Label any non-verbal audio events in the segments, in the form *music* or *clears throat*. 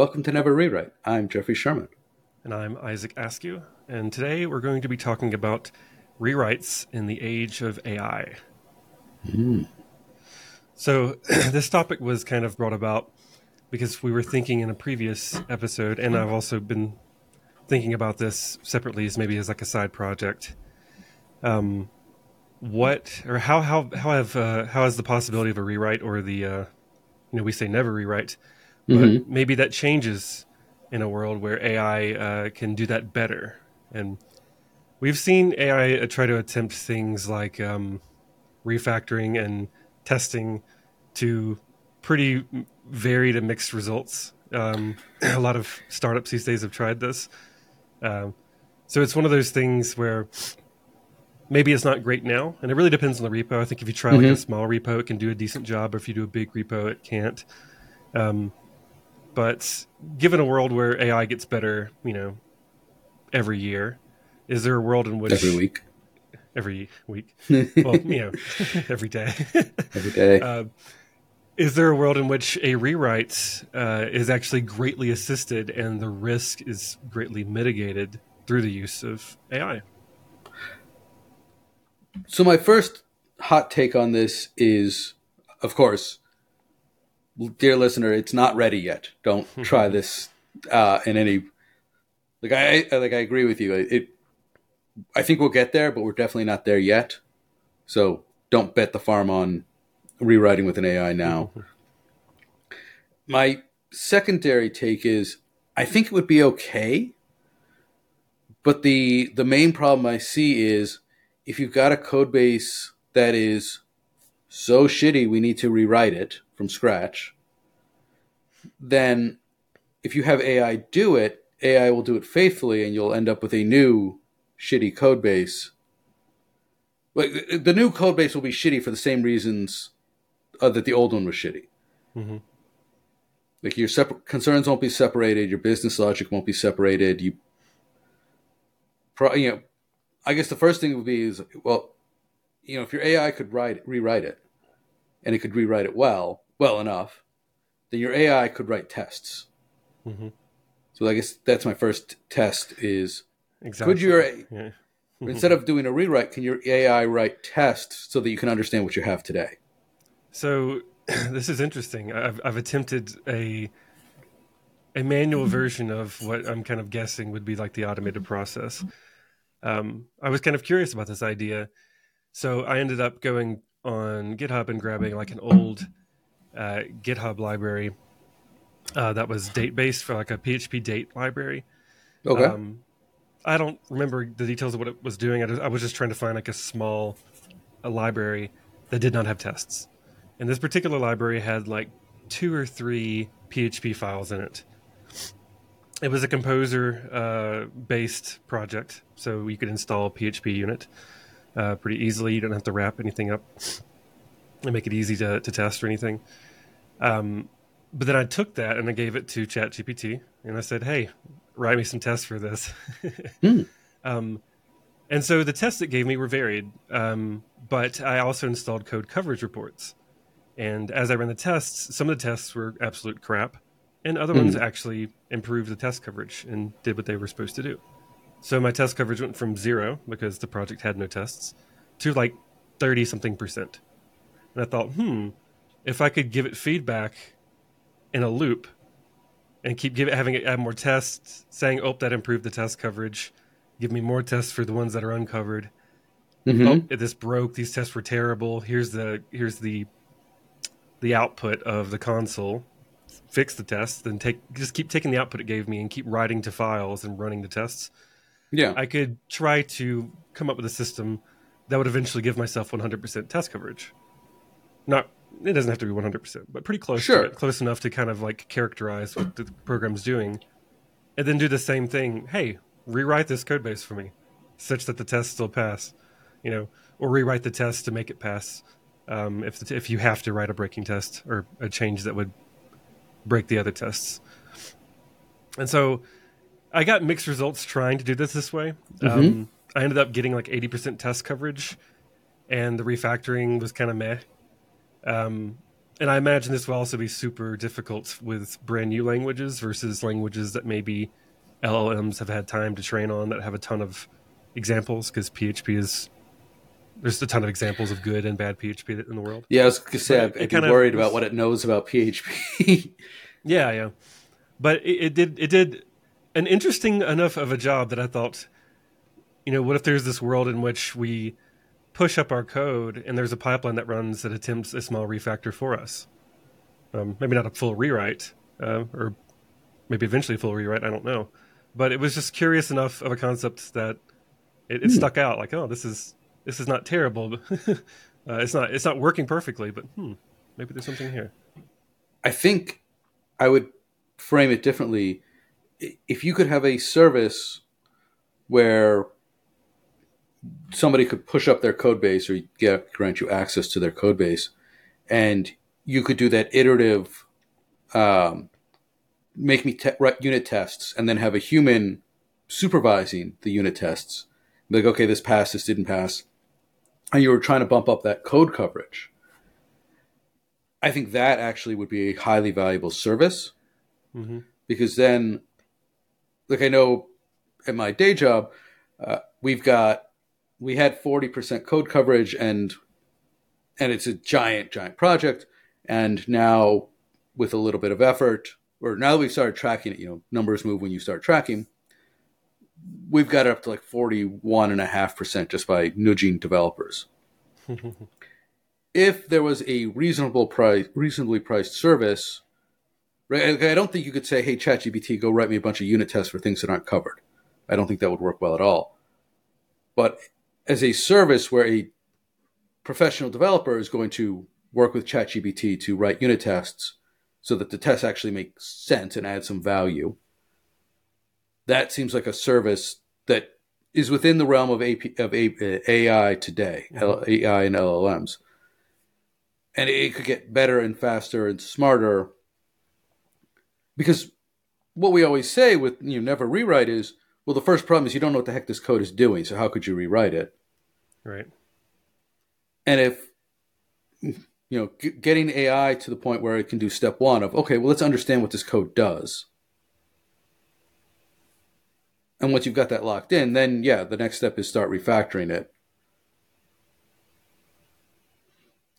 Welcome to Never Rewrite. I'm Jeffrey Sherman. And I'm Isaac Askew. And today we're going to be talking about rewrites in the age of AI. Mm. So, *clears throat* this topic was kind of brought about because we were thinking in a previous episode, and I've also been thinking about this separately as maybe as like a side project. Um, what or how how how have uh, how has the possibility of a rewrite or the uh, you know we say never rewrite, mm-hmm. maybe that changes in a world where AI uh, can do that better. And we've seen AI uh, try to attempt things like um, refactoring and testing to pretty varied and mixed results. Um, *clears throat* a lot of startups these days have tried this. Um, so it's one of those things where maybe it's not great now, and it really depends on the repo. I think if you try mm-hmm. like a small repo, it can do a decent job. Or if you do a big repo, it can't. Um, but given a world where AI gets better, you know, every year, is there a world in which every week, every week, *laughs* well, you know, *laughs* every day, *laughs* every day. Uh, is there a world in which a rewrite uh, is actually greatly assisted and the risk is greatly mitigated through the use of AI? So my first hot take on this is, of course, dear listener, it's not ready yet. Don't *laughs* try this uh, in any. Like I like I agree with you. It. I think we'll get there, but we're definitely not there yet. So don't bet the farm on rewriting with an AI now. *laughs* My secondary take is I think it would be okay, but the the main problem I see is if you've got a code base that is so shitty we need to rewrite it from scratch, then if you have AI do it, AI will do it faithfully and you'll end up with a new shitty code base. Like the new code base will be shitty for the same reasons uh, that the old one was shitty. Mm-hmm. Like your separ- concerns won't be separated, your business logic won't be separated. You, pro- you know, I guess the first thing would be is well, you know, if your AI could write rewrite it, and it could rewrite it well, well enough, then your AI could write tests. Mm-hmm. So I guess that's my first test: is exactly. could your yeah. *laughs* instead of doing a rewrite, can your AI write tests so that you can understand what you have today? So *clears throat* this is interesting. I've, I've attempted a a manual version of what I'm kind of guessing would be like the automated process. Um, I was kind of curious about this idea, so I ended up going on GitHub and grabbing like an old uh, GitHub library uh, that was date based for like a PHP date library. Okay. Um, I don't remember the details of what it was doing. I, just, I was just trying to find like a small a library that did not have tests. And this particular library had like two or three PHP files in it. It was a composer uh, based project, so you could install PHP unit uh, pretty easily. You don't have to wrap anything up and make it easy to, to test or anything. Um, but then I took that and I gave it to ChatGPT and I said, hey, write me some tests for this. *laughs* mm. um, and so the tests it gave me were varied, um, but I also installed code coverage reports. And as I ran the tests, some of the tests were absolute crap, and other mm. ones hmm. actually improved the test coverage and did what they were supposed to do. So my test coverage went from zero because the project had no tests to like 30 something percent. And I thought, hmm, if I could give it feedback in a loop and keep give it, having it add more tests, saying, oh, that improved the test coverage, give me more tests for the ones that are uncovered. Mm-hmm. Oh, this broke. These tests were terrible. Here's the here's the the output of the console, fix the test, then take just keep taking the output it gave me and keep writing to files and running the tests. Yeah. I could try to come up with a system that would eventually give myself 100% test coverage. Not it doesn't have to be 100%, but pretty close sure. it, close enough to kind of like characterize what the program's doing. And then do the same thing. Hey, rewrite this code base for me such that the test still pass, you know, or rewrite the test to make it pass um, if the, if you have to write a breaking test or a change that would break the other tests. And so I got mixed results trying to do this this way. Mm-hmm. Um, I ended up getting like 80% test coverage, and the refactoring was kind of meh. Um, and I imagine this will also be super difficult with brand new languages versus languages that maybe LLMs have had time to train on that have a ton of examples because PHP is there's a ton of examples of good and bad PHP in the world. Yeah, I was gonna say I'd, I'd be worried about what it knows about PHP. *laughs* yeah, yeah, but it, it, did it did an interesting enough of a job that I thought, you know, what if there's this world in which we push up our code and there's a pipeline that runs that attempts a small refactor for us, um, maybe not a full rewrite, uh, or maybe eventually a full rewrite. I don't know, but it was just curious enough of a concept that it, it hmm. stuck out. Like, oh, this is this is not terrible. *laughs* uh, it's not it's not working perfectly, but hmm, maybe there's something here. I think I would frame it differently. If you could have a service where somebody could push up their code base or get, grant you access to their code base, and you could do that iterative, um, make me te- unit tests, and then have a human supervising the unit tests. Like, okay, this passed, this didn't pass and you were trying to bump up that code coverage, I think that actually would be a highly valuable service mm-hmm. because then, like I know at my day job, uh, we've got we had 40% code coverage and and it's a giant giant project and now with a little bit of effort or now that we've started tracking it you know numbers move when you start tracking we've got it up to like 41.5% just by nudging developers. *laughs* if there was a reasonable price, reasonably priced service, right? I don't think you could say, hey, ChatGPT, go write me a bunch of unit tests for things that aren't covered. I don't think that would work well at all. But as a service where a professional developer is going to work with ChatGPT to write unit tests so that the tests actually make sense and add some value – that seems like a service that is within the realm of, AP, of AI today, mm-hmm. AI and LLMs. And it could get better and faster and smarter because what we always say with you know, never rewrite is well, the first problem is you don't know what the heck this code is doing, so how could you rewrite it? Right. And if you know, g- getting AI to the point where it can do step one of okay, well, let's understand what this code does and once you've got that locked in, then yeah, the next step is start refactoring it.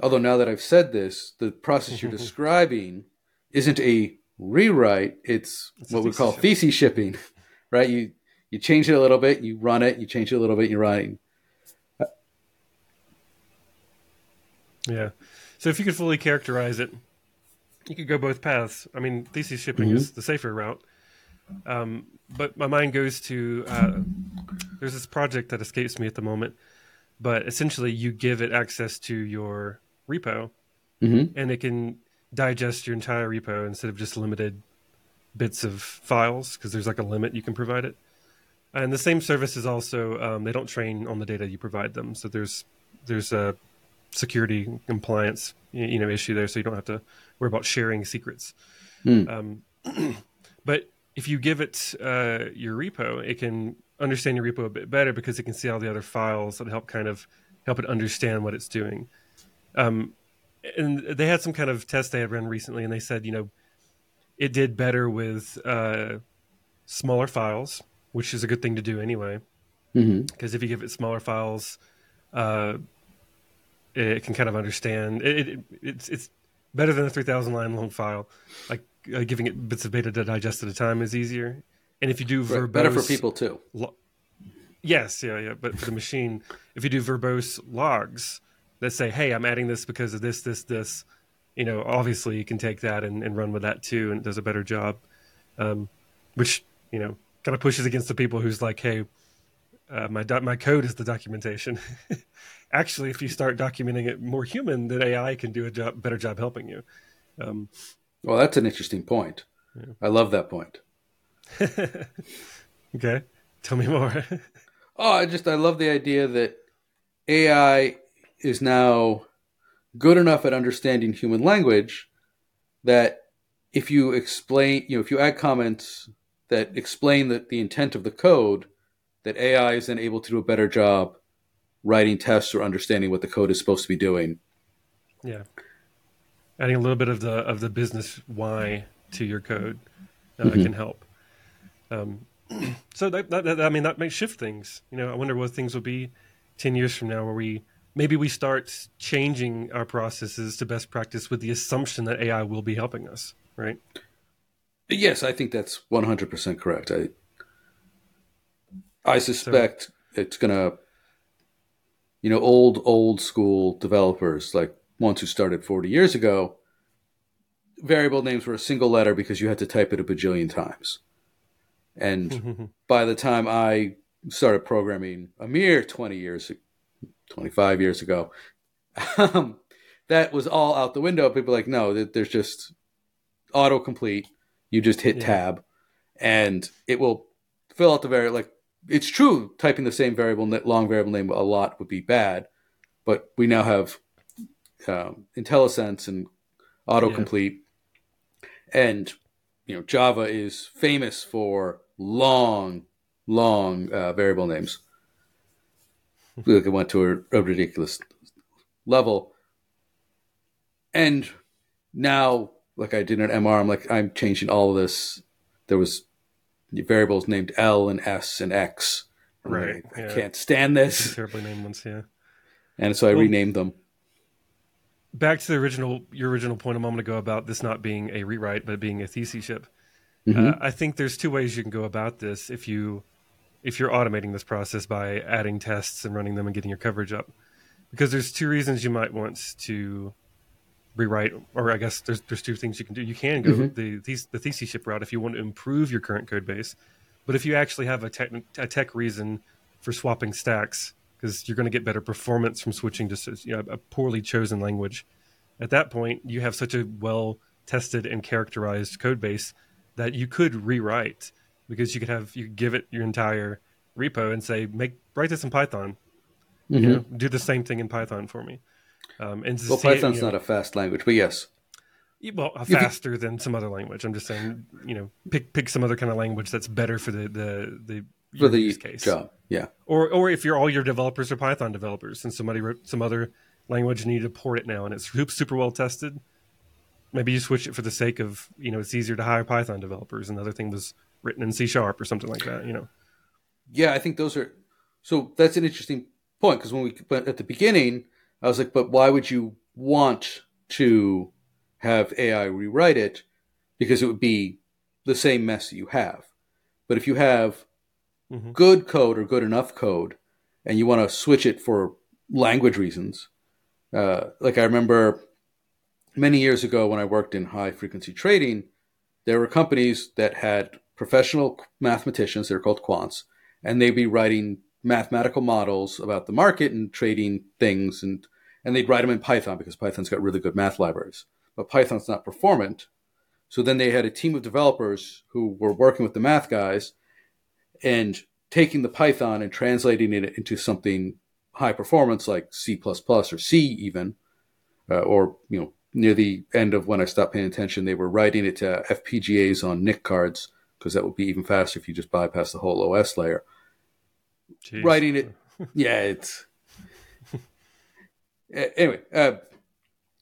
Although now that I've said this, the process you're *laughs* describing isn't a rewrite, it's, it's what we call shipping. Theseus shipping, *laughs* right? You you change it a little bit, you run it, you change it a little bit, you run it. Yeah. So if you could fully characterize it, you could go both paths. I mean, Theseus shipping mm-hmm. is the safer route. Um, but my mind goes to uh, there's this project that escapes me at the moment, but essentially you give it access to your repo, mm-hmm. and it can digest your entire repo instead of just limited bits of files because there's like a limit you can provide it. And the same service is also um, they don't train on the data you provide them, so there's there's a security compliance you know issue there, so you don't have to worry about sharing secrets. Mm. Um, *clears throat* but if you give it uh, your repo, it can understand your repo a bit better because it can see all the other files that help kind of help it understand what it's doing. Um, and they had some kind of test they had run recently, and they said, you know, it did better with uh, smaller files, which is a good thing to do anyway. Because mm-hmm. if you give it smaller files, uh, it can kind of understand. It, it, it's it's better than a three thousand line long file. Like uh, giving it bits of data to digest at a time is easier. And if you do verbose, better for people too. Lo- yes, yeah, yeah. But for the machine, if you do verbose logs that say, "Hey, I'm adding this because of this, this, this," you know, obviously you can take that and, and run with that too, and it does a better job. Um, which you know kind of pushes against the people who's like, "Hey, uh, my do- my code is the documentation." *laughs* Actually, if you start documenting it more human, then AI can do a job, better job helping you. Um, well, that's an interesting point. Yeah. I love that point. *laughs* okay, tell me more. *laughs* oh, I just I love the idea that AI is now good enough at understanding human language that if you explain, you know, if you add comments that explain the, the intent of the code, that AI is then able to do a better job writing tests or understanding what the code is supposed to be doing. Yeah adding a little bit of the of the business why to your code uh, mm-hmm. can help. Um, so that, that, that, I mean that may shift things. You know, I wonder what things will be ten years from now, where we maybe we start changing our processes to best practice with the assumption that AI will be helping us, right? Yes, I think that's one hundred percent correct. I I suspect so, it's gonna, you know, old old school developers like ones who started forty years ago. Variable names were a single letter because you had to type it a bajillion times. And *laughs* by the time I started programming a mere 20 years, 25 years ago, *laughs* um, that was all out the window. People like, no, there's just autocomplete. You just hit yeah. tab and it will fill out the variable. Like, it's true, typing the same variable, long variable name a lot would be bad, but we now have um, IntelliSense and autocomplete. Yeah. And, you know, Java is famous for long, long uh, variable names. *laughs* Look, it went to a, a ridiculous level. And now, like I did an MR, I'm like, I'm changing all of this. There was variables named L and S and X. right. I, yeah. I, can't stand this. Terribly named ones, yeah. And so I well, renamed them. Back to the original, your original point a moment ago about this not being a rewrite, but being a Theseus ship. Mm-hmm. Uh, I think there's two ways you can go about this if you if you're automating this process by adding tests and running them and getting your coverage up. Because there's two reasons you might want to rewrite, or I guess there's there's two things you can do. You can go mm-hmm. the the, the Theseus ship route if you want to improve your current code base, but if you actually have a tech a tech reason for swapping stacks, because you're going to get better performance from switching to you know, a poorly chosen language. At that point, you have such a well tested and characterized code base that you could rewrite because you could have you could give it your entire repo and say make write this in Python. Mm-hmm. You know, do the same thing in Python for me. Um, and well, Python's it, you know, not a fast language, but yes. Well, faster can... than some other language. I'm just saying, you know, pick pick some other kind of language that's better for the the the for the use case. job. Yeah. Or or if you're all your developers are Python developers and somebody wrote some other language and you need to port it now and it's super well tested, maybe you switch it for the sake of you know it's easier to hire Python developers. Another thing was written in C sharp or something like that. You know. Yeah, I think those are. So that's an interesting point because when we but at the beginning, I was like, but why would you want to have AI rewrite it? Because it would be the same mess that you have. But if you have mm-hmm. good code or good enough code, and you want to switch it for language reasons, uh, like I remember many years ago when I worked in high frequency trading, there were companies that had professional mathematicians, they're called quants, and they'd be writing mathematical models about the market and trading things and and they'd write them in Python because Python's got really good math libraries. But Python's not performant. So then they had a team of developers who were working with the math guys and taking the Python and translating it into something high performance like C++ or C even, uh, or you know near the end of when I stopped paying attention, they were writing it to FPGAs on NIC cards because that would be even faster if you just bypass the whole OS layer. Jeez. Writing it, yeah, it's anyway. Uh,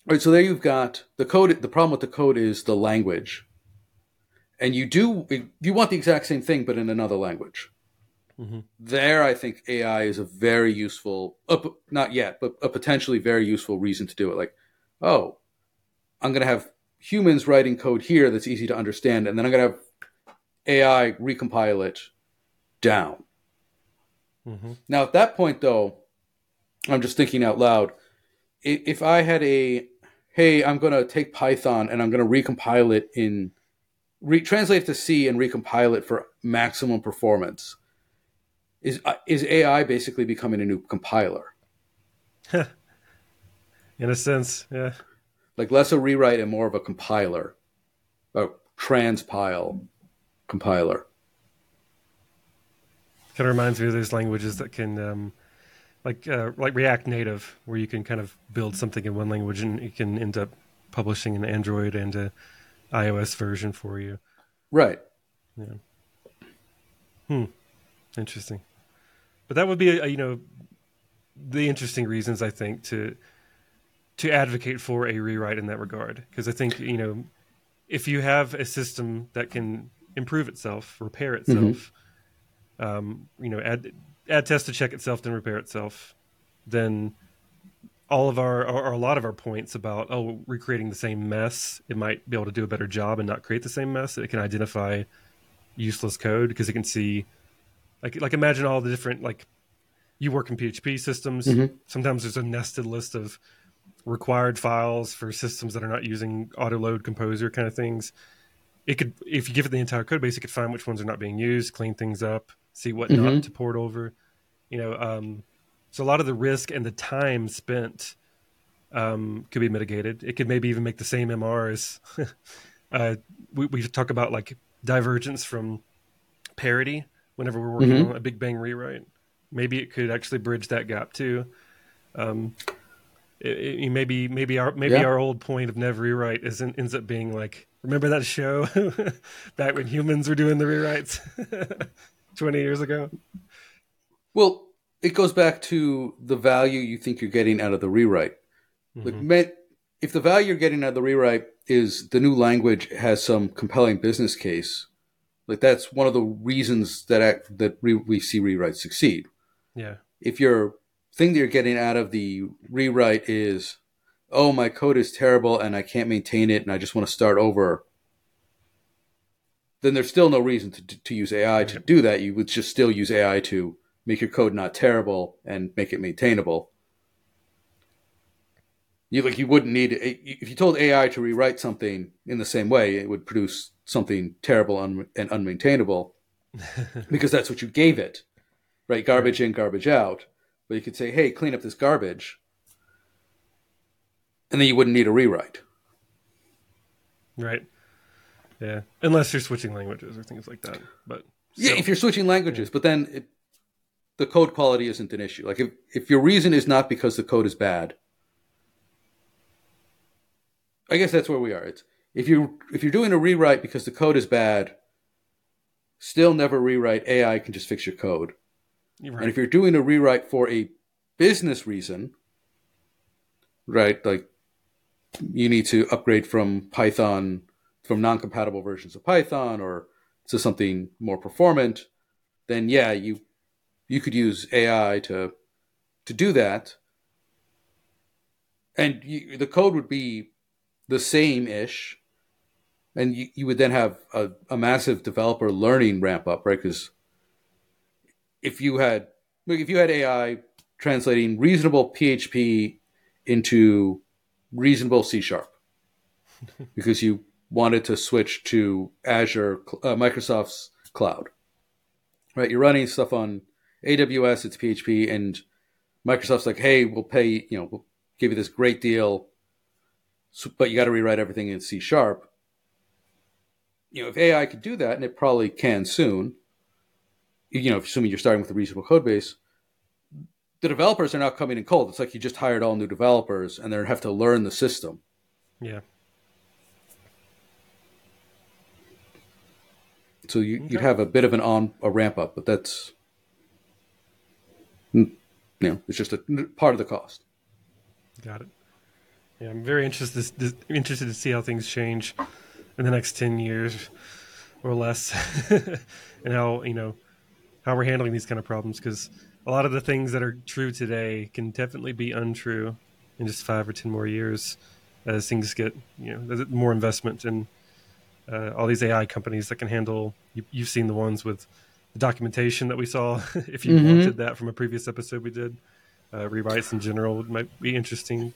all right, so there you've got the code. The problem with the code is the language, and you do you want the exact same thing but in another language. Mm-hmm. There, I think AI is a very useful, uh, not yet, but a potentially very useful reason to do it. Like, oh, I'm going to have humans writing code here that's easy to understand, and then I'm going to have AI recompile it down. Mm-hmm. Now, at that point, though, I'm just thinking out loud. If I had a, hey, I'm going to take Python and I'm going to recompile it in, re- translate it to C and recompile it for maximum performance, is uh, is AI basically becoming a new compiler? *laughs* in a sense, yeah like less a rewrite and more of a compiler, a transpile compiler. Kind of reminds me of those languages that can, um, like uh, like React Native, where you can kind of build something in one language and you can end up publishing an Android and a iOS version for you. Right. Yeah. Hmm. Interesting. But that would be, a, you know, the interesting reasons I think to to advocate for a rewrite in that regard because I think you know if you have a system that can improve itself, repair itself, mm-hmm. Um, you know, add add test to check itself, then repair itself, then all of our or a lot of our points about oh recreating the same mess, it might be able to do a better job and not create the same mess. It can identify useless code because it can see like like imagine all the different like you work in PHP systems. Mm-hmm. Sometimes there's a nested list of required files for systems that are not using auto load composer kind of things. It could, if you give it the entire code base, it could find which ones are not being used, clean things up, see what mm-hmm. not to port over. You know, um, so a lot of the risk and the time spent um, could be mitigated. It could maybe even make the same MRs. *laughs* uh, we, we talk about like divergence from parity whenever we're working mm-hmm. on a Big Bang rewrite. Maybe it could actually bridge that gap too. Um, it, it, maybe maybe our maybe yeah. our old point of never rewrite is ends up being like remember that show *laughs* back when humans were doing the rewrites *laughs* 20 years ago. Well it goes back to the value you think you're getting out of the rewrite. Mm-hmm. like if the value you're getting out of the rewrite is the new language has some compelling business case like that's one of the reasons that act, that re, we see rewrites succeed. Yeah. If you're thing that you're getting out of the rewrite is, oh, my code is terrible and I can't maintain it and I just want to start over, then there's still no reason to, to use AI to do that. You would just still use AI to make your code not terrible and make it maintainable. You like you wouldn't need eh, if you told AI to rewrite something in the same way, it would produce something terrible and unmaintainable *laughs* because that's what you gave it, right? Garbage in, garbage out. But you could say, hey, clean up this garbage. And then you wouldn't need a rewrite. Right. Yeah. Unless you're switching languages or things like that. But yeah, if you're switching languages, yeah. but then it, the code quality isn't an issue. Like if, if your reason is not because the code is bad, I guess that's where we are. It's if you if you're doing a rewrite because the code is bad, still never rewrite. AI can just fix your code. Right. And if you're doing a rewrite for a business reason, right, like you need to upgrade from Python, from non compatible versions of Python or to something more performant, then yeah, you you could use AI to to do that. And you, the code would be the same ish. And you, you would then have a, a massive developer learning ramp up, right? Because if you had if you had AI translating reasonable PHP into reasonable C sharp *laughs* because you wanted to switch to Azure, uh, Microsoft's cloud, right? You're running stuff on AWS, it's PHP, and Microsoft's like, hey, we'll pay, you know, we'll give you this great deal, but you got to rewrite everything in C sharp. You know, if AI could do that, and it probably can soon, you know, assuming you're starting with a reasonable code base, the developers are now coming in cold. It's like you just hired all new developers and they have to learn the system. Yeah. So you, okay. you'd have a bit of an on a ramp up, but that's you know it's just a part of the cost. Got it. Yeah, I'm very interested interested to see how things change in the next ten years or less, *laughs* and how you know how we're handling these kind of problems because a lot of the things that are true today can definitely be untrue in just five or ten more years as things get you know more investment in uh, all these AI companies that can handle. You, have seen the ones with the documentation that we saw. *laughs* if you mm-hmm. wanted that from a previous episode we did, uh, rewrites in general might be interesting.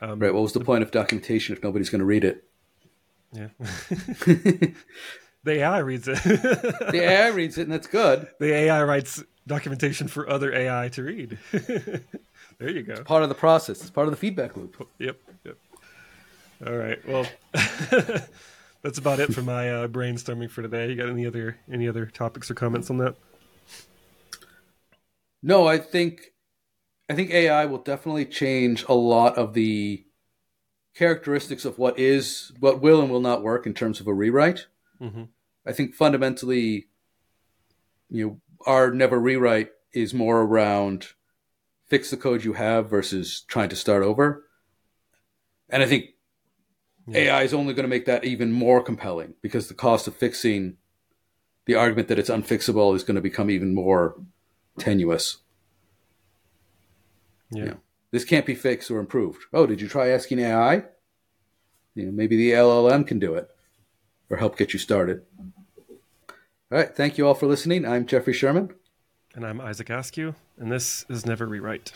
Um, right. What was the, the point of documentation if nobody's going to read it? Yeah. *laughs* *laughs* The AI reads it. the AI reads it, and that's good. The AI writes documentation for other AI to read. there you go. It's part of the process. It's part of the feedback loop. Yep. Yep. All right. Well, that's about it for my uh, brainstorming for today. You got any other any other topics or comments on that? No, I think I think AI will definitely change a lot of the characteristics of what is what will and will not work in terms of a rewrite. Mm-hmm. I think fundamentally, you know, our never rewrite is more around fix the code you have versus trying to start over. And I think yeah. AI is only going to make that even more compelling because the cost of fixing the argument that it's unfixable is going to become even more tenuous. Yeah. You know, this can't be fixed or improved. Oh, did you try asking AI? You know, maybe the LLM can do it or help get you started. All right. Thank you all for listening. I'm Jeffrey Sherman. And I'm Isaac Askew, and this is Never Rewrite.